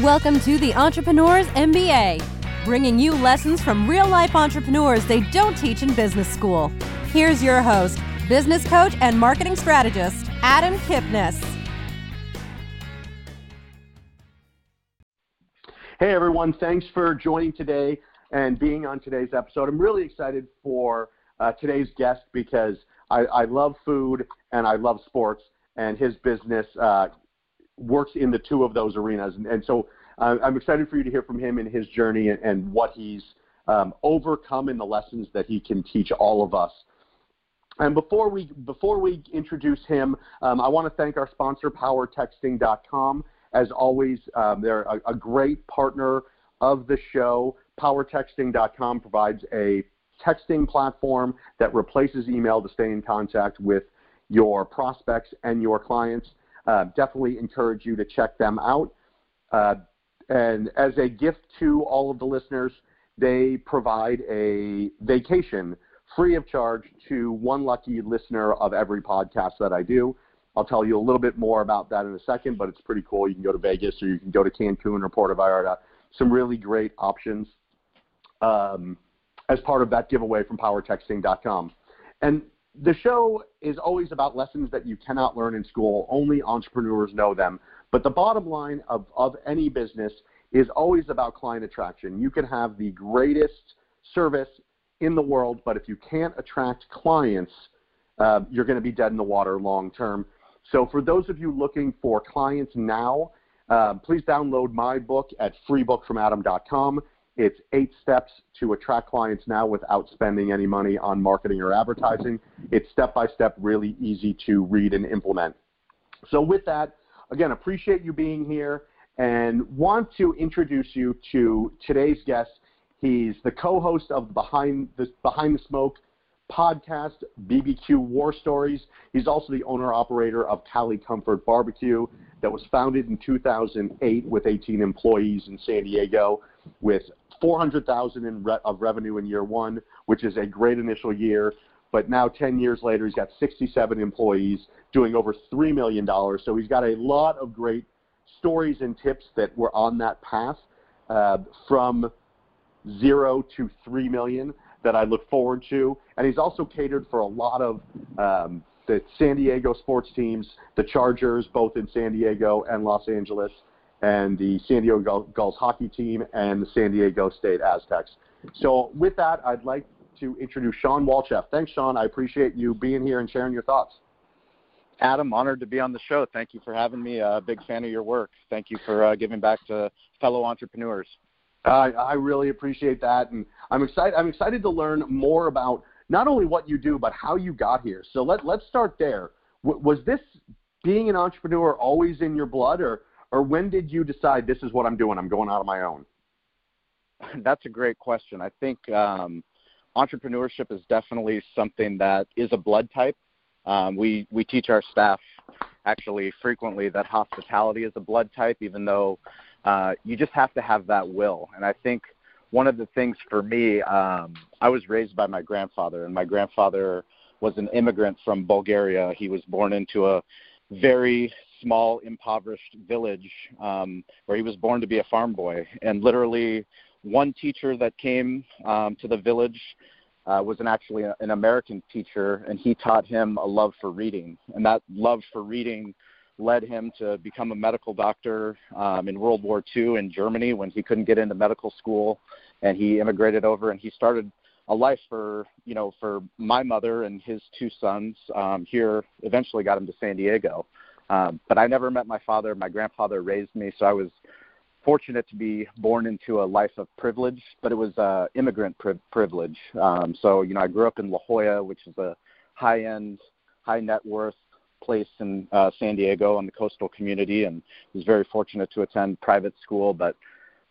Welcome to the Entrepreneurs MBA, bringing you lessons from real life entrepreneurs they don't teach in business school. Here's your host, business coach and marketing strategist, Adam Kipnis. Hey everyone, thanks for joining today and being on today's episode. I'm really excited for uh, today's guest because I, I, love food and I love sports, and his business uh, works in the two of those arenas. And, and so uh, I'm excited for you to hear from him and his journey and, and what he's um, overcome and the lessons that he can teach all of us. And before we before we introduce him, um, I want to thank our sponsor, PowerTexting.com. As always, um, they're a, a, great partner of the show. PowerTexting.com provides a texting platform that replaces email to stay in contact with your prospects and your clients. Uh, definitely encourage you to check them out. Uh, and as a gift to all of the listeners, they provide a vacation free of charge to one lucky listener of every podcast that I do. I'll tell you a little bit more about that in a second, but it's pretty cool. You can go to Vegas or you can go to Cancun or Puerto Vallarta. Some really great options um, as part of that giveaway from PowerTexting.com. And the show is always about lessons that you cannot learn in school. Only entrepreneurs know them. But the bottom line of, of any business is always about client attraction. You can have the greatest service in the world, but if you can't attract clients, uh, you're going to be dead in the water long term. So for those of you looking for clients now, uh, please download my book at freebookfromadam.com. It's eight steps to attract clients now without spending any money on marketing or advertising. It's step by step, really easy to read and implement. So with that, again, appreciate you being here and want to introduce you to today's guest. He's the co-host of Behind the Behind the Smoke podcast, BBQ War Stories. He's also the owner operator of Cali Comfort Barbecue that was founded in 2008 with 18 employees in San Diego with 400,000 in re- of revenue in year 1, which is a great initial year. But now 10 years later, he's got 67 employees doing over $3 million. So he's got a lot of great stories and tips that were on that path uh, from zero to 3 million that I look forward to. And he's also catered for a lot of um, the San Diego sports teams, the Chargers, both in San Diego and Los Angeles, and the San Diego Gulls hockey team and the San Diego State Aztecs. So with that, I'd like to introduce Sean Walchef. Thanks, Sean. I appreciate you being here and sharing your thoughts. Adam, honored to be on the show. Thank you for having me. A big fan of your work. Thank you for uh, giving back to fellow entrepreneurs. Uh, I really appreciate that, and I'm excited. I'm excited to learn more about not only what you do, but how you got here. So let let's start there. W- was this being an entrepreneur always in your blood, or or when did you decide this is what I'm doing? I'm going out on my own. That's a great question. I think um, entrepreneurship is definitely something that is a blood type. Um, we we teach our staff actually frequently that hospitality is a blood type, even though uh, you just have to have that will. And I think one of the things for me, um, I was raised by my grandfather, and my grandfather was an immigrant from Bulgaria. He was born into a very small, impoverished village um, where he was born to be a farm boy. And literally, one teacher that came um, to the village uh, was an actually an American teacher, and he taught him a love for reading. And that love for reading led him to become a medical doctor um, in World War II in Germany when he couldn't get into medical school, and he immigrated over and he started a life for you know for my mother and his two sons um, here. Eventually, got him to San Diego, um, but I never met my father. My grandfather raised me, so I was fortunate to be born into a life of privilege, but it was uh, immigrant pri- privilege. Um, so, you know, I grew up in La Jolla, which is a high end, high net worth place in uh, San Diego in the coastal community, and was very fortunate to attend private school. But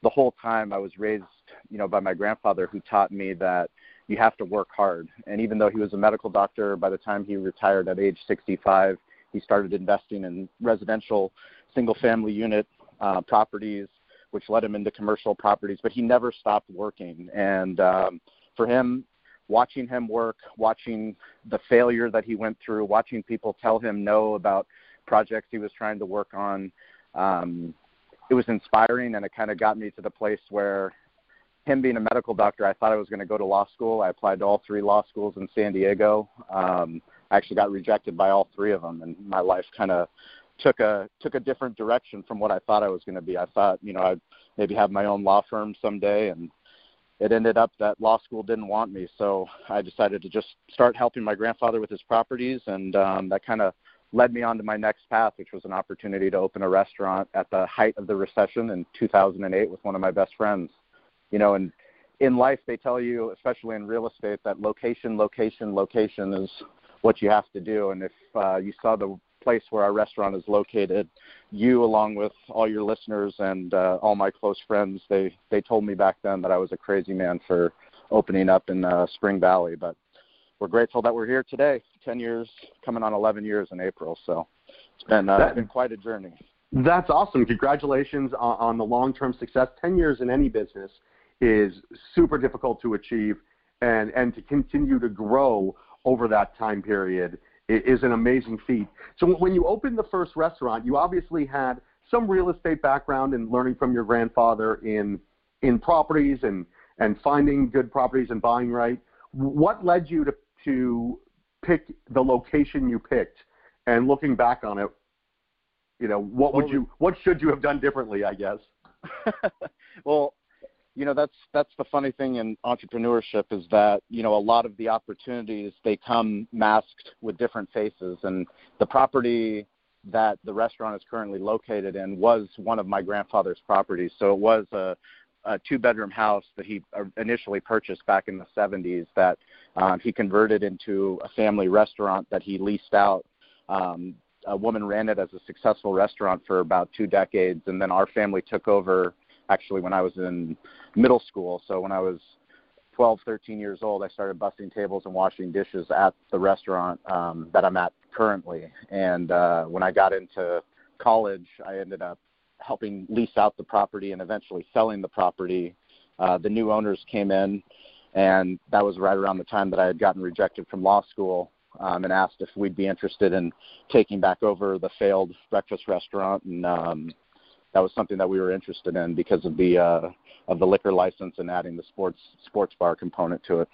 the whole time I was raised, you know, by my grandfather who taught me that you have to work hard. And even though he was a medical doctor, by the time he retired at age 65, he started investing in residential single family unit uh, properties which led him into commercial properties. But he never stopped working, and um, for him, watching him work, watching the failure that he went through, watching people tell him no about projects he was trying to work on. Um, it was inspiring, and it kind of got me to the place where him being a medical doctor, I thought I was going to go to law school. I applied to all three law schools in San Diego. Um, I actually got rejected by all three of them, and my life kind of took a took a different direction from what I thought I was going to be. I thought, you know, I'd maybe have my own law firm someday, and it ended up that law school didn't want me. So I decided to just start helping my grandfather with his properties, and um, that kind of led me on to my next path, which was an opportunity to open a restaurant at the height of the recession in 2008 with one of my best friends. You know, and in life they tell you, especially in real estate, that location, location, location is what you have to do. And if uh, you saw the place where our restaurant is located, you, along with all your listeners and uh, all my close friends, they they told me back then that I was a crazy man for opening up in uh, Spring Valley. But we're grateful that we're here today. Ten years, coming on 11 years in April. So it's been uh, that, been quite a journey. That's awesome. Congratulations on, on the long-term success. Ten years in any business is super difficult to achieve, and and to continue to grow over that time period is an amazing feat. So when you opened the first restaurant, you obviously had some real estate background and learning from your grandfather in in properties and and finding good properties and buying right. What led you to to pick the location you picked? And looking back on it, you know, what would you what should you have done differently? I guess. well, you know that's that's the funny thing in entrepreneurship is that you know a lot of the opportunities they come masked with different faces. And the property that the restaurant is currently located in was one of my grandfather's properties. So it was a a two bedroom house that he initially purchased back in the 70s that um, he converted into a family restaurant that he leased out. Um, a woman ran it as a successful restaurant for about two decades. And then our family took over actually when I was in middle school. So when I was 12, 13 years old, I started busting tables and washing dishes at the restaurant um, that I'm at currently. And uh, when I got into college, I ended up helping lease out the property and eventually selling the property. Uh, the new owners came in, and that was right around the time that I had gotten rejected from law school. Um, and asked if we'd be interested in taking back over the failed breakfast restaurant and um, that was something that we were interested in because of the uh, of the liquor license and adding the sports sports bar component to it.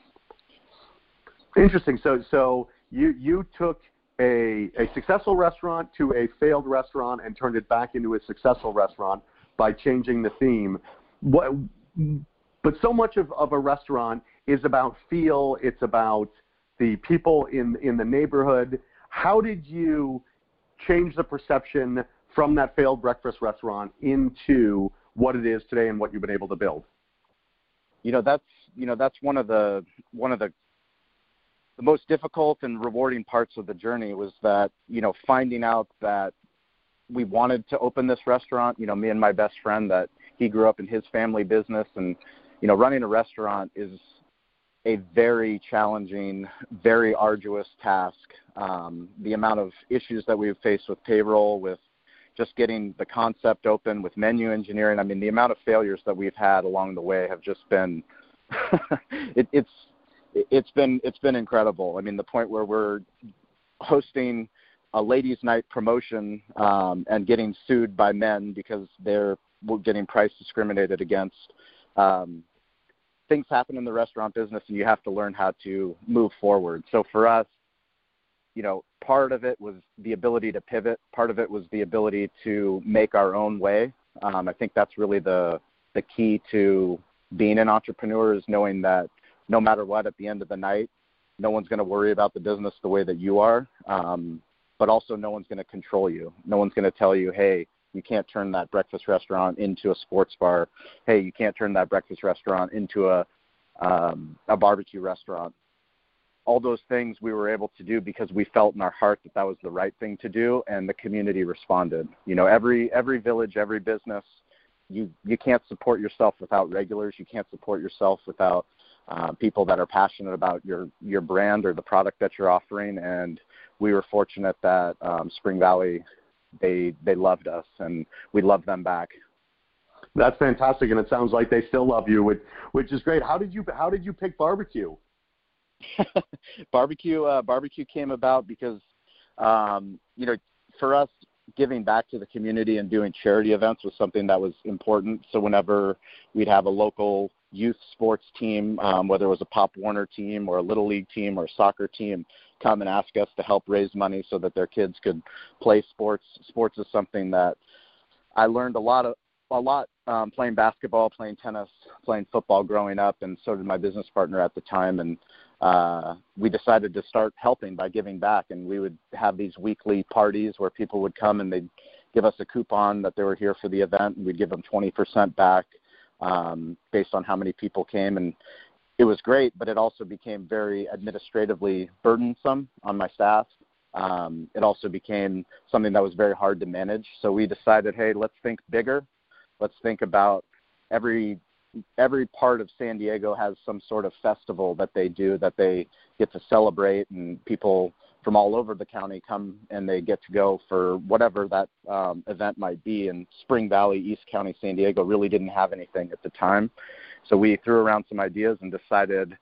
Interesting. So so you you took a a successful restaurant to a failed restaurant and turned it back into a successful restaurant by changing the theme. What, but so much of, of a restaurant is about feel. It's about the people in in the neighborhood. How did you change the perception from that failed breakfast restaurant into what it is today and what you've been able to build? You know, that's you know that's one of the one of the the most difficult and rewarding parts of the journey was that you know finding out that we wanted to open this restaurant. You know, me and my best friend that he grew up in his family business, and you know, running a restaurant is a very challenging, very arduous task. Um, the amount of issues that we've faced with payroll, with just getting the concept open with menu engineering. I mean, the amount of failures that we've had along the way have just been it, it's it's been it's been incredible. I mean, the point where we're hosting a ladies' night promotion um, and getting sued by men because they're getting price discriminated against. Um, things happen in the restaurant business, and you have to learn how to move forward. So for us, you know, part of it was the ability to pivot. Part of it was the ability to make our own way. Um, I think that's really the the key to being an entrepreneur is knowing that no matter what, at the end of the night, no one's going to worry about the business the way that you are. Um, but also, no one's going to control you. No one's going to tell you, hey, you can't turn that breakfast restaurant into a sports bar. Hey, you can't turn that breakfast restaurant into a um, a barbecue restaurant all those things we were able to do because we felt in our heart that that was the right thing to do and the community responded. You know every every village every business you you can't support yourself without regulars. You can't support yourself without uh, people that are passionate about your your brand or the product that you're offering. And we were fortunate that um, spring valley they they loved us and we loved them back. That's fantastic and it sounds like they still love you which which is great. How did you how did you pick barbecue barbecue uh, barbecue came about because um, you know for us giving back to the community and doing charity events was something that was important. So whenever we'd have a local youth sports team, um, whether it was a Pop Warner team or a Little League team or a soccer team, come and ask us to help raise money so that their kids could play sports. Sports is something that I learned a lot of a lot um, playing basketball, playing tennis, playing football growing up, and so did my business partner at the time. And uh, we decided to start helping by giving back. And we would have these weekly parties where people would come and they'd give us a coupon that they were here for the event, and we'd give them 20% back um, based on how many people came. And it was great, but it also became very administratively burdensome on my staff. Um, it also became something that was very hard to manage. So we decided, hey, let's think bigger. Let's think about every every part of San Diego has some sort of festival that they do that they get to celebrate, and people from all over the county come and they get to go for whatever that um, event might be. And Spring Valley, East County, San Diego really didn't have anything at the time, so we threw around some ideas and decided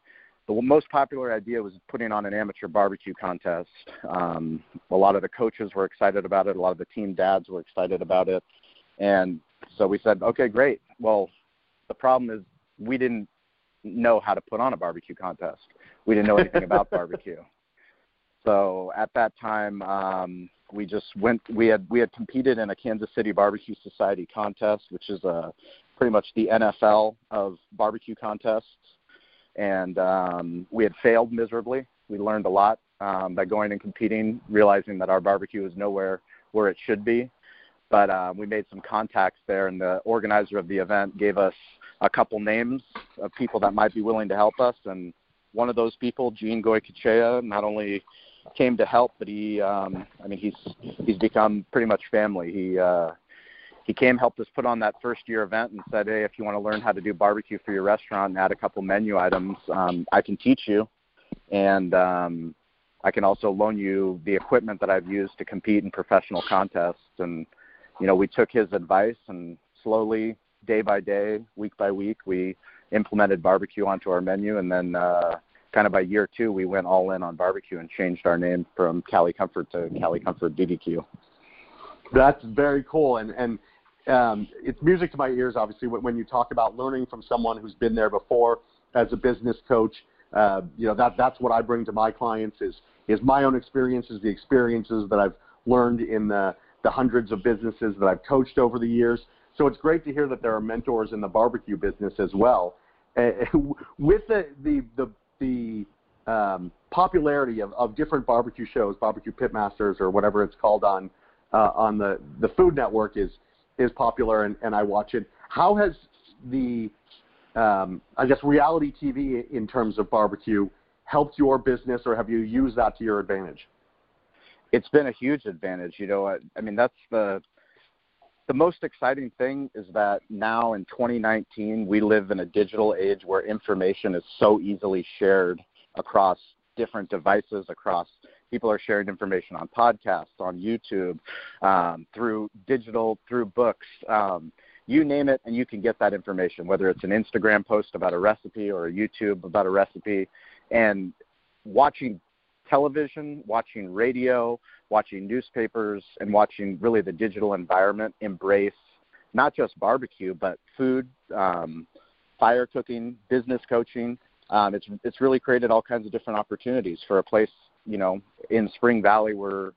the most popular idea was putting on an amateur barbecue contest. Um, a lot of the coaches were excited about it. A lot of the team dads were excited about it, and so we said, okay, great. Well, the problem is we didn't know how to put on a barbecue contest. We didn't know anything about barbecue. So at that time, um, we just went. We had we had competed in a Kansas City Barbecue Society contest, which is a pretty much the NFL of barbecue contests, and um, we had failed miserably. We learned a lot um, by going and competing, realizing that our barbecue is nowhere where it should be. But uh, we made some contacts there, and the organizer of the event gave us a couple names of people that might be willing to help us. And one of those people, Gene Goycochea, not only came to help, but he, um, I mean, he's he's become pretty much family. He uh, he came, helped us put on that first year event, and said, "Hey, if you want to learn how to do barbecue for your restaurant and add a couple menu items, um, I can teach you, and um, I can also loan you the equipment that I've used to compete in professional contests." And you know, we took his advice and slowly day by day, week by week, we implemented barbecue onto our menu, and then uh, kind of by year two, we went all in on barbecue and changed our name from Cali Comfort to Cali Comfort BBQ. That's very cool, and and um, it's music to my ears. Obviously, when you talk about learning from someone who's been there before as a business coach, uh, you know that that's what I bring to my clients is is my own experiences, the experiences that I've learned in the the hundreds of businesses that I've coached over the years. So it's great to hear that there are mentors in the barbecue business as well. Uh, with the the the, the um, popularity of, of different barbecue shows, barbecue pitmasters or whatever it's called on uh, on the the Food Network is is popular and, and I watch it. How has the um, I guess reality TV in terms of barbecue helped your business, or have you used that to your advantage? It's been a huge advantage. You know, I, I mean that's the the most exciting thing is that now in 2019 we live in a digital age where information is so easily shared across different devices across people are sharing information on podcasts on youtube um, through digital through books um, you name it and you can get that information whether it's an instagram post about a recipe or a youtube about a recipe and watching television, watching radio, watching newspapers, and watching really the digital environment embrace not just barbecue, but food, um, fire cooking, business coaching. Um, it's it's really created all kinds of different opportunities for a place, you know, in Spring Valley where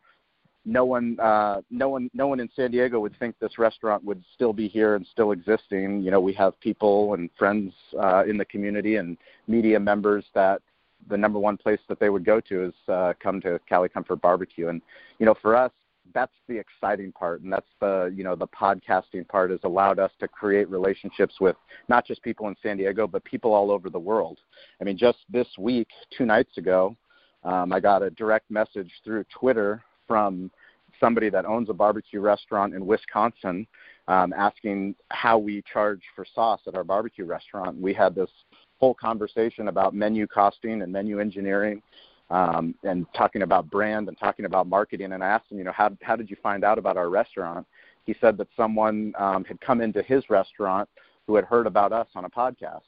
no one uh, no one no one in San Diego would think this restaurant would still be here and still existing. You know, we have people and friends uh, in the community and media members that the number one place that they would go to is uh, come to Cali Comfort Barbecue. And you know, for us, that's the exciting part, and that's the you know the podcasting part has allowed us to create relationships with not just people in San Diego, but people all over the world. I mean, just this week, two nights ago, um, I got a direct message through Twitter from somebody that owns a barbecue restaurant in Wisconsin um, asking how we charge for sauce at our barbecue restaurant. We had this whole conversation about menu costing and menu engineering um, and talking about brand and talking about marketing. And I asked him, you know, how, how did you find out about our restaurant? He said that someone um, had come into his restaurant who had heard about us on a podcast,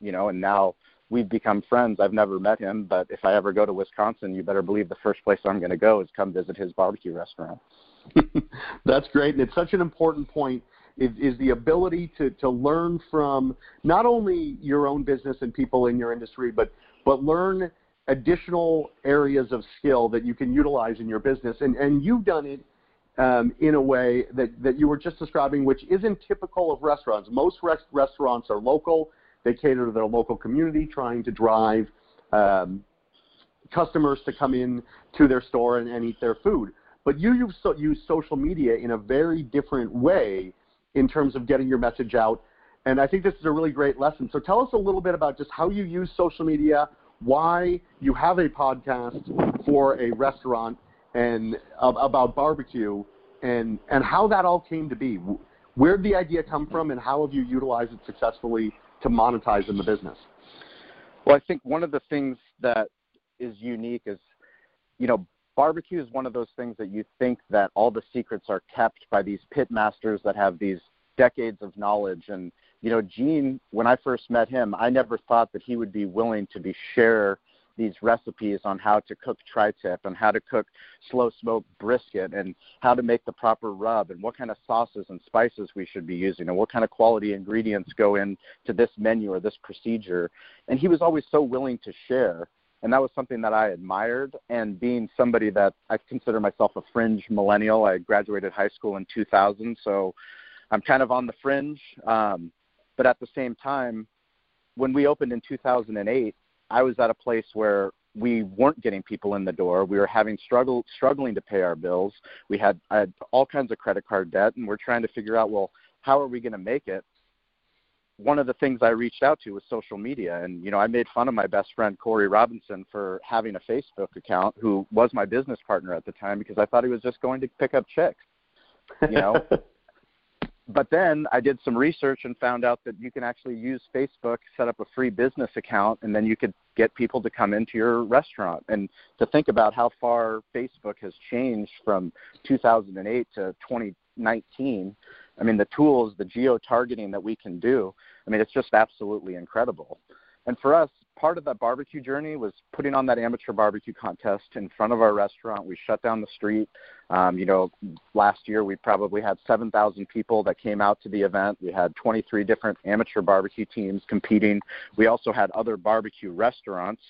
you know, and now we've become friends. I've never met him, but if I ever go to Wisconsin, you better believe the first place I'm going to go is come visit his barbecue restaurant. That's great, and it's such an important point. Is, is the ability to, to learn from not only your own business and people in your industry, but but learn additional areas of skill that you can utilize in your business. And and you've done it um, in a way that, that you were just describing, which isn't typical of restaurants. Most rest- restaurants are local. They cater to their local community, trying to drive um, customers to come in to their store and, and eat their food. But you use, so, use social media in a very different way in terms of getting your message out. And I think this is a really great lesson. So tell us a little bit about just how you use social media, why you have a podcast for a restaurant, and about barbecue, and and how that all came to be. Where did the idea come from, and how have you utilized it successfully to monetize in the business? Well, I think one of the things that is unique is, you know, barbecue is one of those things that you think that all the secrets are kept by these pit masters that have these decades of knowledge. And you know gene when i first met him i never thought that he would be willing to be share these recipes on how to cook tri-tip and how to cook slow smoke brisket and how to make the proper rub and what kind of sauces and spices we should be using and what kind of quality ingredients go into this menu or this procedure. And he was always so willing to share and that was something that I admired. And being somebody that I consider myself a fringe millennial, I graduated high school in 2000, so I'm kind of on the fringe. Um, but at the same time, when we opened in 2008, I was at a place where we weren't getting people in the door. We were having struggle struggling to pay our bills. We had, I had all kinds of credit card debt, and we're trying to figure out, well, how are we going to make it? One of the things I reached out to was social media. And, you know, I made fun of my best friend, Corey Robinson, for having a Facebook account, who was my business partner at the time, because I thought he was just going to pick up chicks, you know. but then I did some research and found out that you can actually use Facebook, set up a free business account, and then you could get people to come into your restaurant. And to think about how far Facebook has changed from 2008 to 2019 I mean, the tools, the geo targeting that we can do, I mean, it's just absolutely incredible. And for us, part of that barbecue journey was putting on that amateur barbecue contest in front of our restaurant. We shut down the street. Um, you know, last year we probably had 7,000 people that came out to the event. We had 23 different amateur barbecue teams competing. We also had other barbecue restaurants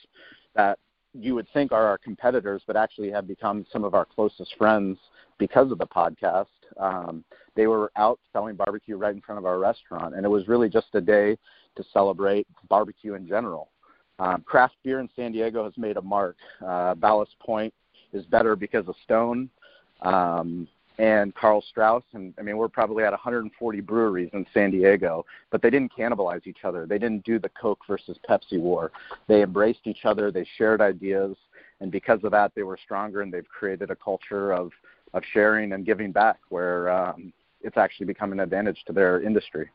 that you would think are our competitors, but actually have become some of our closest friends because of the podcast. Um, they were out selling barbecue right in front of our restaurant, and it was really just a day to celebrate barbecue in general. Um, craft beer in San Diego has made a mark. Uh, Ballast Point is better because of Stone um, and Karl Strauss. And I mean, we're probably at 140 breweries in San Diego, but they didn't cannibalize each other. They didn't do the Coke versus Pepsi war. They embraced each other. They shared ideas, and because of that, they were stronger. And they've created a culture of of sharing and giving back, where um, it's actually become an advantage to their industry.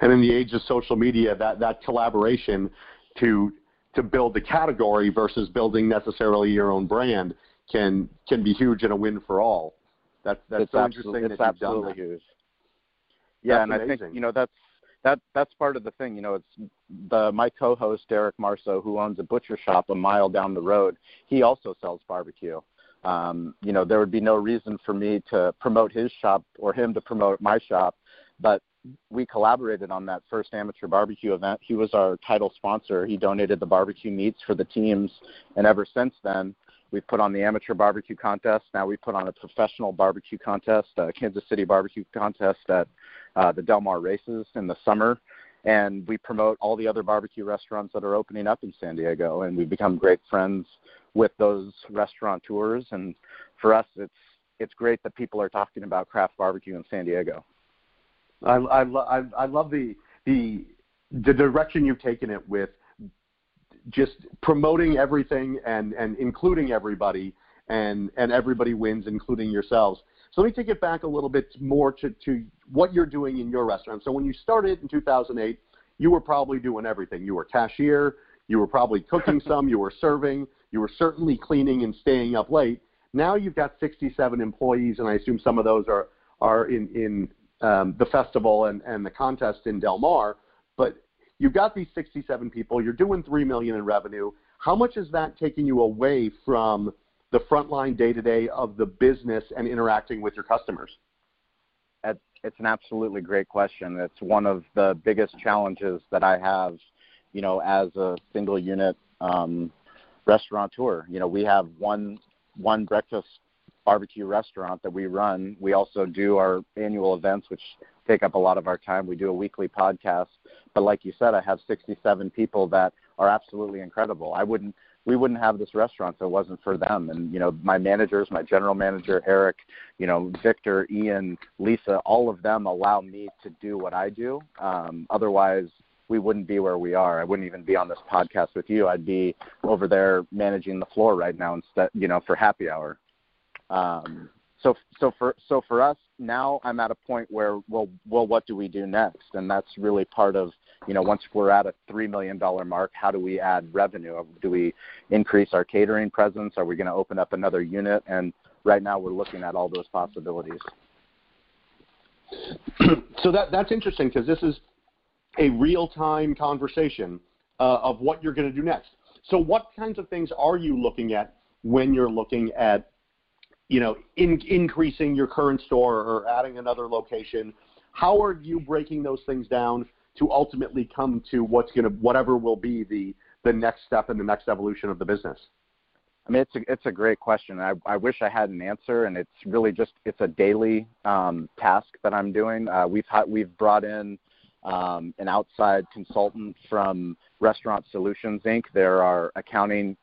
And in the age of social media, that that collaboration to to build the category versus building necessarily your own brand can can be huge and a win for all. That's that's it's so interesting it's that absolutely you've done that. huge. Yeah, That's and I think you know that's that that's part of the thing. You know, it's the my co-host Derek Marso, who owns a butcher shop a mile down the road. He also sells barbecue. Um, you know, there would be no reason for me to promote his shop or him to promote my shop, but we collaborated on that first amateur barbecue event. He was our title sponsor. He donated the barbecue meats for the teams, and ever since then, we've put on the amateur barbecue contest. Now we put on a professional barbecue contest, a Kansas City barbecue contest at uh, the Del Mar races in the summer. And we promote all the other barbecue restaurants that are opening up in San Diego, and we've become great friends with those restaurateurs. And for us, it's it's great that people are talking about craft barbecue in San Diego. I, I, lo- I, I love the, the the direction you've taken it with just promoting everything and, and including everybody and, and everybody wins, including yourselves. So let me take it back a little bit more to, to what you're doing in your restaurant. So when you started in 2008, you were probably doing everything. You were cashier, you were probably cooking some, you were serving, you were certainly cleaning and staying up late. Now you've got 67 employees, and I assume some of those are, are in, in um, the festival and, and the contest in Del Mar. But you've got these 67 people. You're doing three million in revenue. How much is that taking you away from the frontline day to day of the business and interacting with your customers? It's an absolutely great question. It's one of the biggest challenges that I have, you know, as a single unit um, restaurateur. You know, we have one one breakfast barbecue restaurant that we run. We also do our annual events, which take up a lot of our time. We do a weekly podcast. But like you said, I have 67 people that are absolutely incredible. I wouldn't we wouldn't have this restaurant if it wasn't for them. And you know, my managers, my general manager Eric, you know, Victor, Ian, Lisa, all of them allow me to do what I do. Um, otherwise, we wouldn't be where we are. I wouldn't even be on this podcast with you. I'd be over there managing the floor right now instead, you know, for happy hour. Um, so so for so for us now, I'm at a point where well well what do we do next? And that's really part of you know once we're at a three million dollar mark, how do we add revenue? Do we increase our catering presence? Are we going to open up another unit? And right now, we're looking at all those possibilities. so that that's interesting because this is a real time conversation uh, of what you're going to do next. So, what kinds of things are you looking at when you're looking at you know, in, increasing your current store or adding another location? How are you breaking those things down to ultimately come to what's going to whatever will be the the next step in the next evolution of the business? I mean, it's a it's a great question. I I wish I had an answer, and it's really just it's a daily um, task that I'm doing. Uh, we've ha- we've brought in um, an outside consultant from Restaurant Solutions Inc. They're our accounting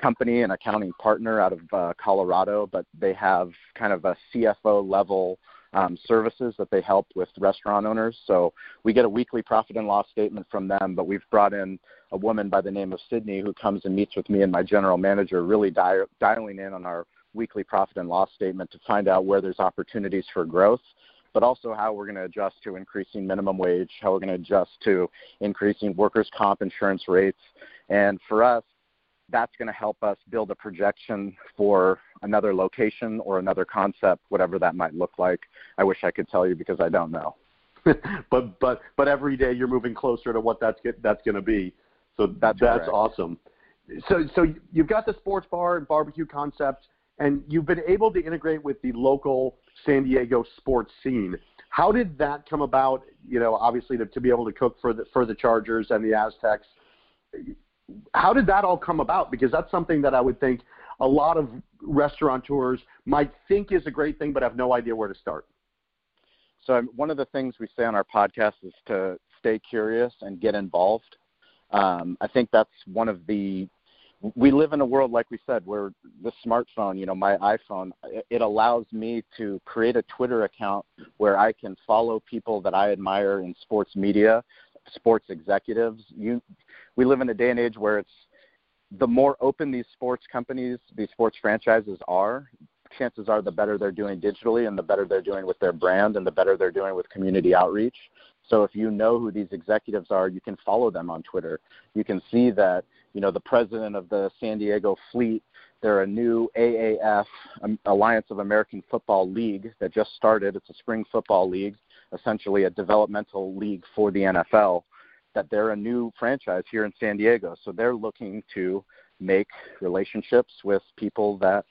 company, and accounting partner out of uh, Colorado, but they have kind of a CFO level um, services that they help with restaurant owners. So we get a weekly profit and loss statement from them, but we've brought in a woman by the name of Sydney who comes and meets with me and my general manager, really di- dialing in on our weekly profit and loss statement to find out where there's opportunities for growth but also how we're going to adjust to increasing minimum wage, how we're going to adjust to increasing workers' comp insurance rates. And for us, that's going to help us build a projection for another location or another concept, whatever that might look like. I wish I could tell you because I don't know. but but but every day you're moving closer to what that's get, that's going to be. So that's, that's awesome. So so you've got the sports bar and barbecue concept, and you've been able to integrate with the local San Diego sports scene. How did that come about? You know, obviously to, to be able to cook for the for the Chargers and the Aztecs how did that all come about? Because that's something that I would think a lot of restaurateurs might think is a great thing, but have no idea where to start. So um, one of the things we say on our podcast is to stay curious and get involved. Um, I think that's one of the. We live in a world, like we said, where the smartphone, you know, my iPhone, it allows me to create a Twitter account where I can follow people that I admire in sports media sports executives. You, we live in a day and age where it's the more open these sports companies, these sports franchises are, chances are the better they're doing digitally and the better they're doing with their brand and the better they're doing with community outreach. So if you know who these executives are, you can follow them on Twitter. You can see that, you know, the president of the San Diego Fleet, they're a new AAF, um, Alliance of American Football League that just started. It's a spring football league essentially a developmental league for the NFL, that they're a new franchise here in San Diego. So they're looking to make relationships with people that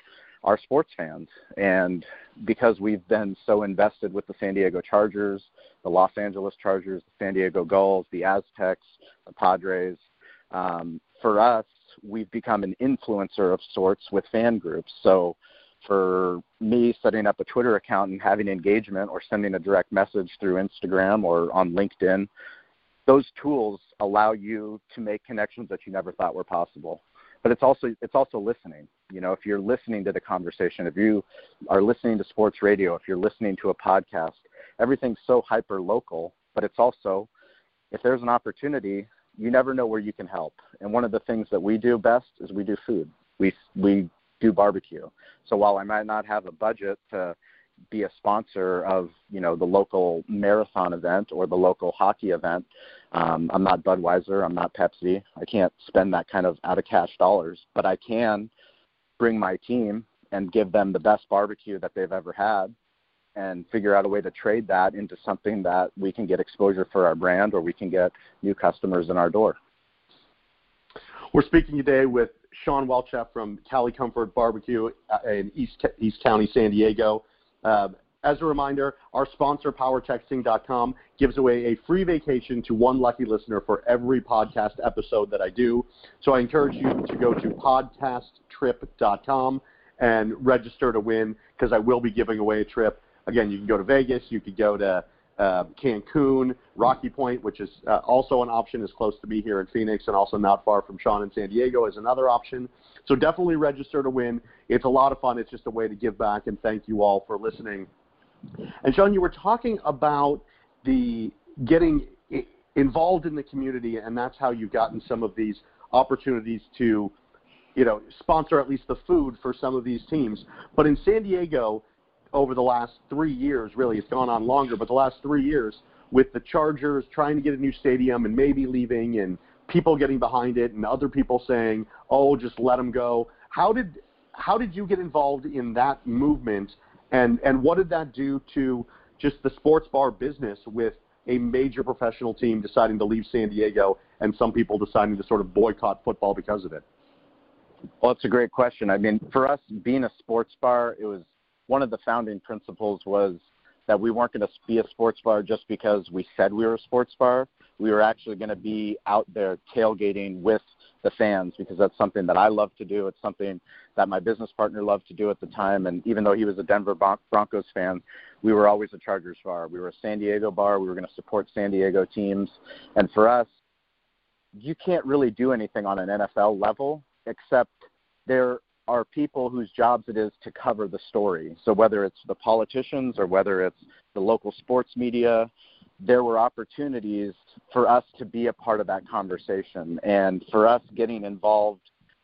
are sports fans. And because we've been so invested with the San Diego Chargers, the Los Angeles Chargers, the San Diego Gulls, the Aztecs, the Padres, um, for us, we've become an influencer of sorts with fan groups. So for me setting up a Twitter account and having engagement or sending a direct message through Instagram or on LinkedIn, those tools allow you to make connections that you never thought were possible. But it's also it's also listening. You know, if you're listening to the conversation, if you are listening to sports radio, if you're listening to a podcast, everything's so hyper local, but it's also if there's an opportunity, you never know where you can help. And one of the things that we do best is we do food. We we do barbecue. So while I might not have a budget to be a sponsor of you know the local marathon event or the local hockey event, um, I'm not Budweiser, I'm not Pepsi. I can't spend that kind of out of cash dollars, but I can bring my team and give them the best barbecue that they've ever had and figure out a way to trade that into something that we can get exposure for our brand or we can get new customers in our door. We're speaking today with Sean Walchef from Cali Comfort Barbecue in East, East County, San Diego. Uh, as a reminder, our sponsor, PowerTexting.com, gives away a free vacation to one lucky listener for every podcast episode that I do. So I encourage you to go to podcasttrip.com and register to win because I will be giving away a trip. Again, you can go to Vegas, you could go to uh, Cancun, Rocky Point, which is uh, also an option, is close to me here in Phoenix, and also not far from Sean in San Diego is another option. So definitely register to win. It's a lot of fun. It's just a way to give back, and thank you all for listening. And Sean, you were talking about the getting involved in the community, and that's how you've gotten some of these opportunities to, you know, sponsor at least the food for some of these teams. But in San Diego, over the last three years, really, it's gone on longer, but the last three years, with the Chargers trying to get a new stadium and maybe leaving, and people getting behind it, and other people saying, "Oh, just let them go." How did how did you get involved in that movement, and and what did that do to just the sports bar business with a major professional team deciding to leave San Diego and some people deciding to sort of boycott football because of it? Well, it's a great question. I mean, for us, being a sports bar, it was one of the founding principles was that we weren't going to be a sports bar just because we said we were a sports bar. We were actually going to be out there tailgating with the fans because that's something that I love to do. It's something that my business partner loved to do at the time. And even though he was a Denver Broncos fan, we were always a Chargers bar. We were a San Diego bar. We were going to support San Diego teams. And for us, you can't really do anything on an NFL level except there are people whose jobs it is to cover the story. So whether it's the politicians or whether it's the local sports media, there were opportunities for us to be a part of that conversation. And for us getting involved,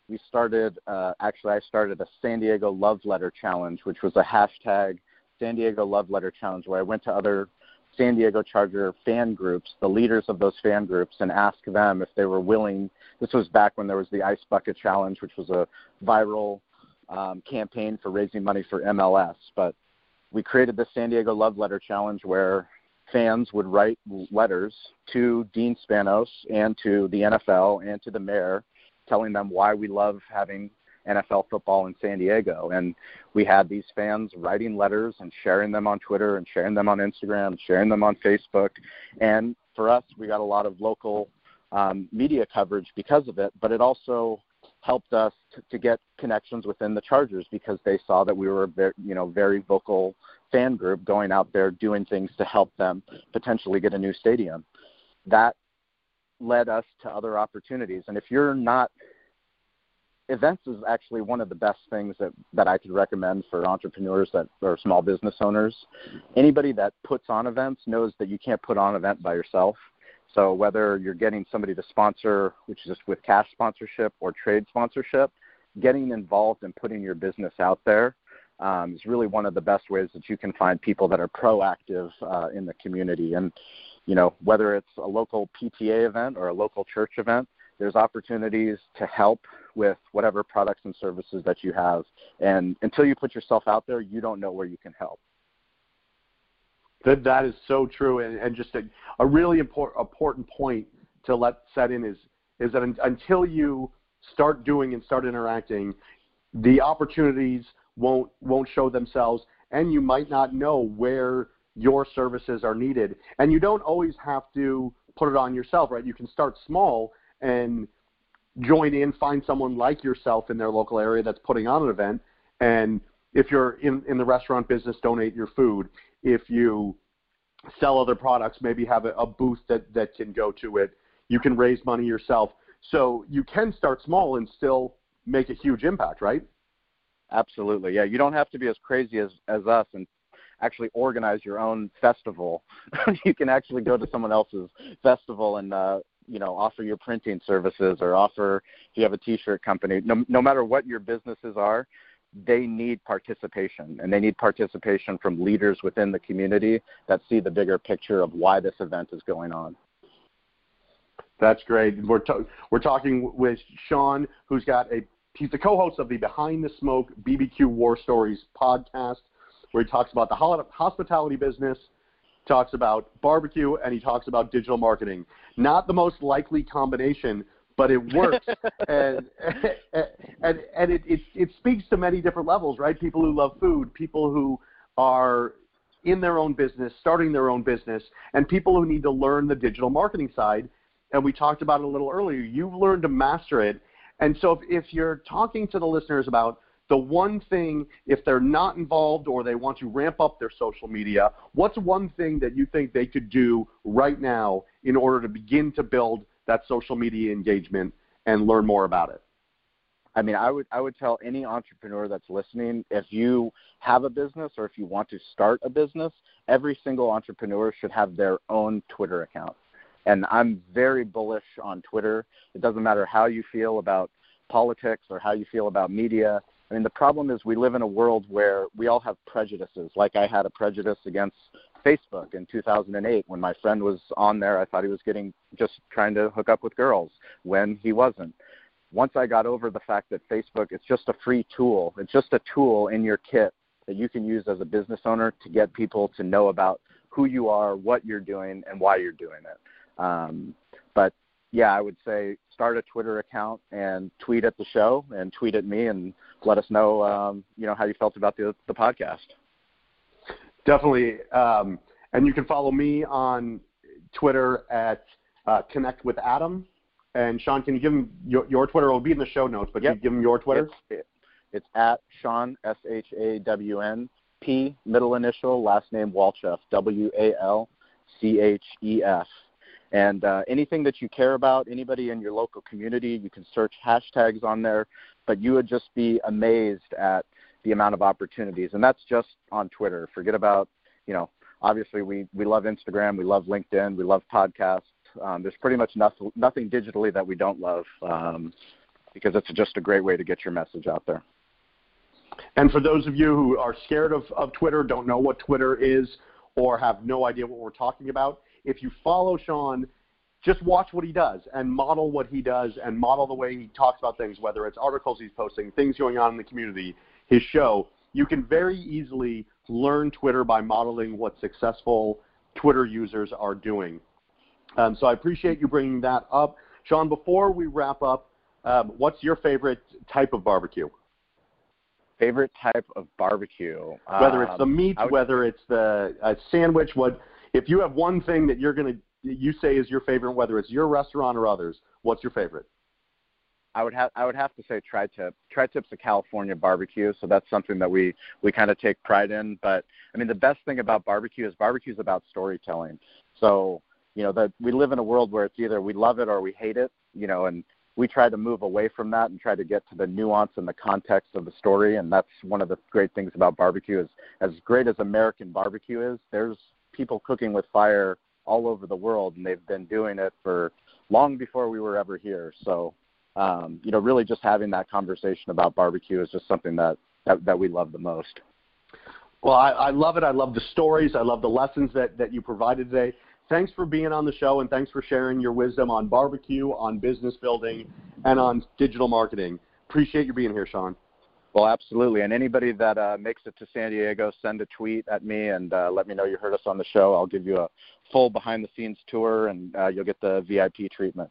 we started, uh, actually, I started a San Diego Love Letter Challenge, which was a hashtag San Diego Love Letter Challenge, where I went to other San Diego Charger fan groups, the leaders of those fan groups, and asked them if they were willing. This was back when there was the Ice Bucket Challenge, which was a viral um, campaign for raising money for MLS. But we created the San Diego Love Letter Challenge where fans would write letters to Dean Spanos and to the NFL and to the mayor telling them why we love having NFL football in San Diego. And we had these fans writing letters and sharing them on Twitter and sharing them on Instagram, sharing them on Facebook. And for us, we got a lot of local um, media coverage because of it, but it also helped us to, to get connections within the Chargers because they saw that we were a very, you know, very vocal fan group going out there doing things to help them potentially get a new stadium. That led us to other opportunities. And if you're not events is actually one of the best things that, that I could recommend for entrepreneurs that are small business owners. Anybody that puts on events knows that you can't put on an event by yourself. So whether you're getting somebody to sponsor, which is just with cash sponsorship or trade sponsorship, getting involved and putting your business out there um, is really one of the best ways that you can find people that are proactive uh, in the community. And you know whether it's a local PTA event or a local church event, there's opportunities to help with whatever products and services that you have. And until you put yourself out there, you don't know where you can help. That that is so true, and, and just a, a really important important point to let set in is is that un, until you start doing and start interacting, the opportunities won't won't show themselves, and you might not know where your services are needed. And you don't always have to put it on yourself, right? You can start small and join in, find someone like yourself in their local area that's putting on an event, and if you're in, in the restaurant business, donate your food. If you sell other products, maybe have a, a booth that, that can go to it. You can raise money yourself. So you can start small and still make a huge impact, right? Absolutely. Yeah, you don't have to be as crazy as, as us and actually organize your own festival. you can actually go to someone else's festival and uh, you know offer your printing services or offer if you have a t-shirt company no, no matter what your businesses are they need participation and they need participation from leaders within the community that see the bigger picture of why this event is going on that's great we're, to- we're talking with sean who's got a he's the co-host of the behind the smoke bbq war stories podcast where he talks about the hospitality business talks about barbecue and he talks about digital marketing. Not the most likely combination but it works, and and and it, it it speaks to many different levels, right? People who love food, people who are in their own business, starting their own business, and people who need to learn the digital marketing side. And we talked about it a little earlier. You've learned to master it, and so if, if you're talking to the listeners about the one thing, if they're not involved or they want to ramp up their social media, what's one thing that you think they could do right now in order to begin to build that social media engagement and learn more about it? I mean, I would I would tell any entrepreneur that's listening, if you have a business or if you want to start a business, every single entrepreneur should have their own Twitter account. And I'm very bullish on Twitter. It doesn't matter how you feel about politics or how you feel about media. I mean, the problem is we live in a world where we all have prejudices. Like I had a prejudice against Facebook in 2008 when my friend was on there. I thought he was getting just trying to hook up with girls when he wasn't. Once I got over the fact that Facebook is just a free tool, it's just a tool in your kit that you can use as a business owner to get people to know about who you are, what you're doing, and why you're doing it. Um, but yeah, I would say start a Twitter account and tweet at the show and tweet at me and let us know, um, you know, how you felt about the, the podcast. Definitely. Um, and you can follow me on Twitter at uh, Connect with Adam. And Sean, can you give him your, your Twitter? It'll be in the show notes, but yep. you give him your Twitter? It's, it's at Sean, S H A W N, P, middle initial, last name Walchef, W A L C H E F. And uh, anything that you care about, anybody in your local community, you can search hashtags on there, but you would just be amazed at the amount of opportunities. And that's just on Twitter. Forget about, you know, obviously we, we love Instagram, we love LinkedIn, we love podcasts. Um, there's pretty much nothing, nothing digitally that we don't love um, because it's just a great way to get your message out there. And for those of you who are scared of, of Twitter, don't know what Twitter is, or have no idea what we're talking about, if you follow Sean, just watch what he does and model what he does and model the way he talks about things, whether it's articles he's posting, things going on in the community, his show. You can very easily learn Twitter by modeling what successful Twitter users are doing. Um, so I appreciate you bringing that up. Sean, before we wrap up, um, what's your favorite type of barbecue? Favorite type of barbecue? Whether it's the um, meat, whether it's the uh, sandwich, what if you have one thing that you're going to you say is your favorite, whether it's your restaurant or others, what's your favorite? I would have I would have to say tri-tip. Tri-tip's a California barbecue, so that's something that we we kind of take pride in. But I mean, the best thing about barbecue is barbecue is about storytelling. So you know that we live in a world where it's either we love it or we hate it. You know, and we try to move away from that and try to get to the nuance and the context of the story. And that's one of the great things about barbecue is as great as American barbecue is, there's people cooking with fire all over the world, and they've been doing it for long before we were ever here. So, um, you know, really just having that conversation about barbecue is just something that that, that we love the most. Well, I, I love it. I love the stories. I love the lessons that, that you provided today. Thanks for being on the show and thanks for sharing your wisdom on barbecue, on business building, and on digital marketing. Appreciate you being here, Sean. Well, absolutely. And anybody that uh, makes it to San Diego, send a tweet at me and uh, let me know you heard us on the show. I'll give you a full behind the scenes tour and uh, you'll get the VIP treatment.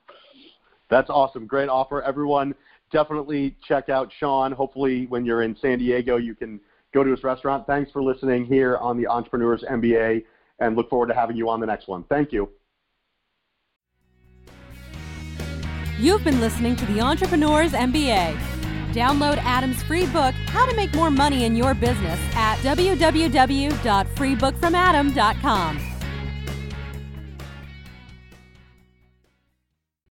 That's awesome. Great offer. Everyone, definitely check out Sean. Hopefully, when you're in San Diego, you can go to his restaurant. Thanks for listening here on the Entrepreneurs MBA and look forward to having you on the next one. Thank you. You've been listening to the Entrepreneurs MBA. Download Adam's free book, How to Make More Money in Your Business, at www.freebookfromadam.com.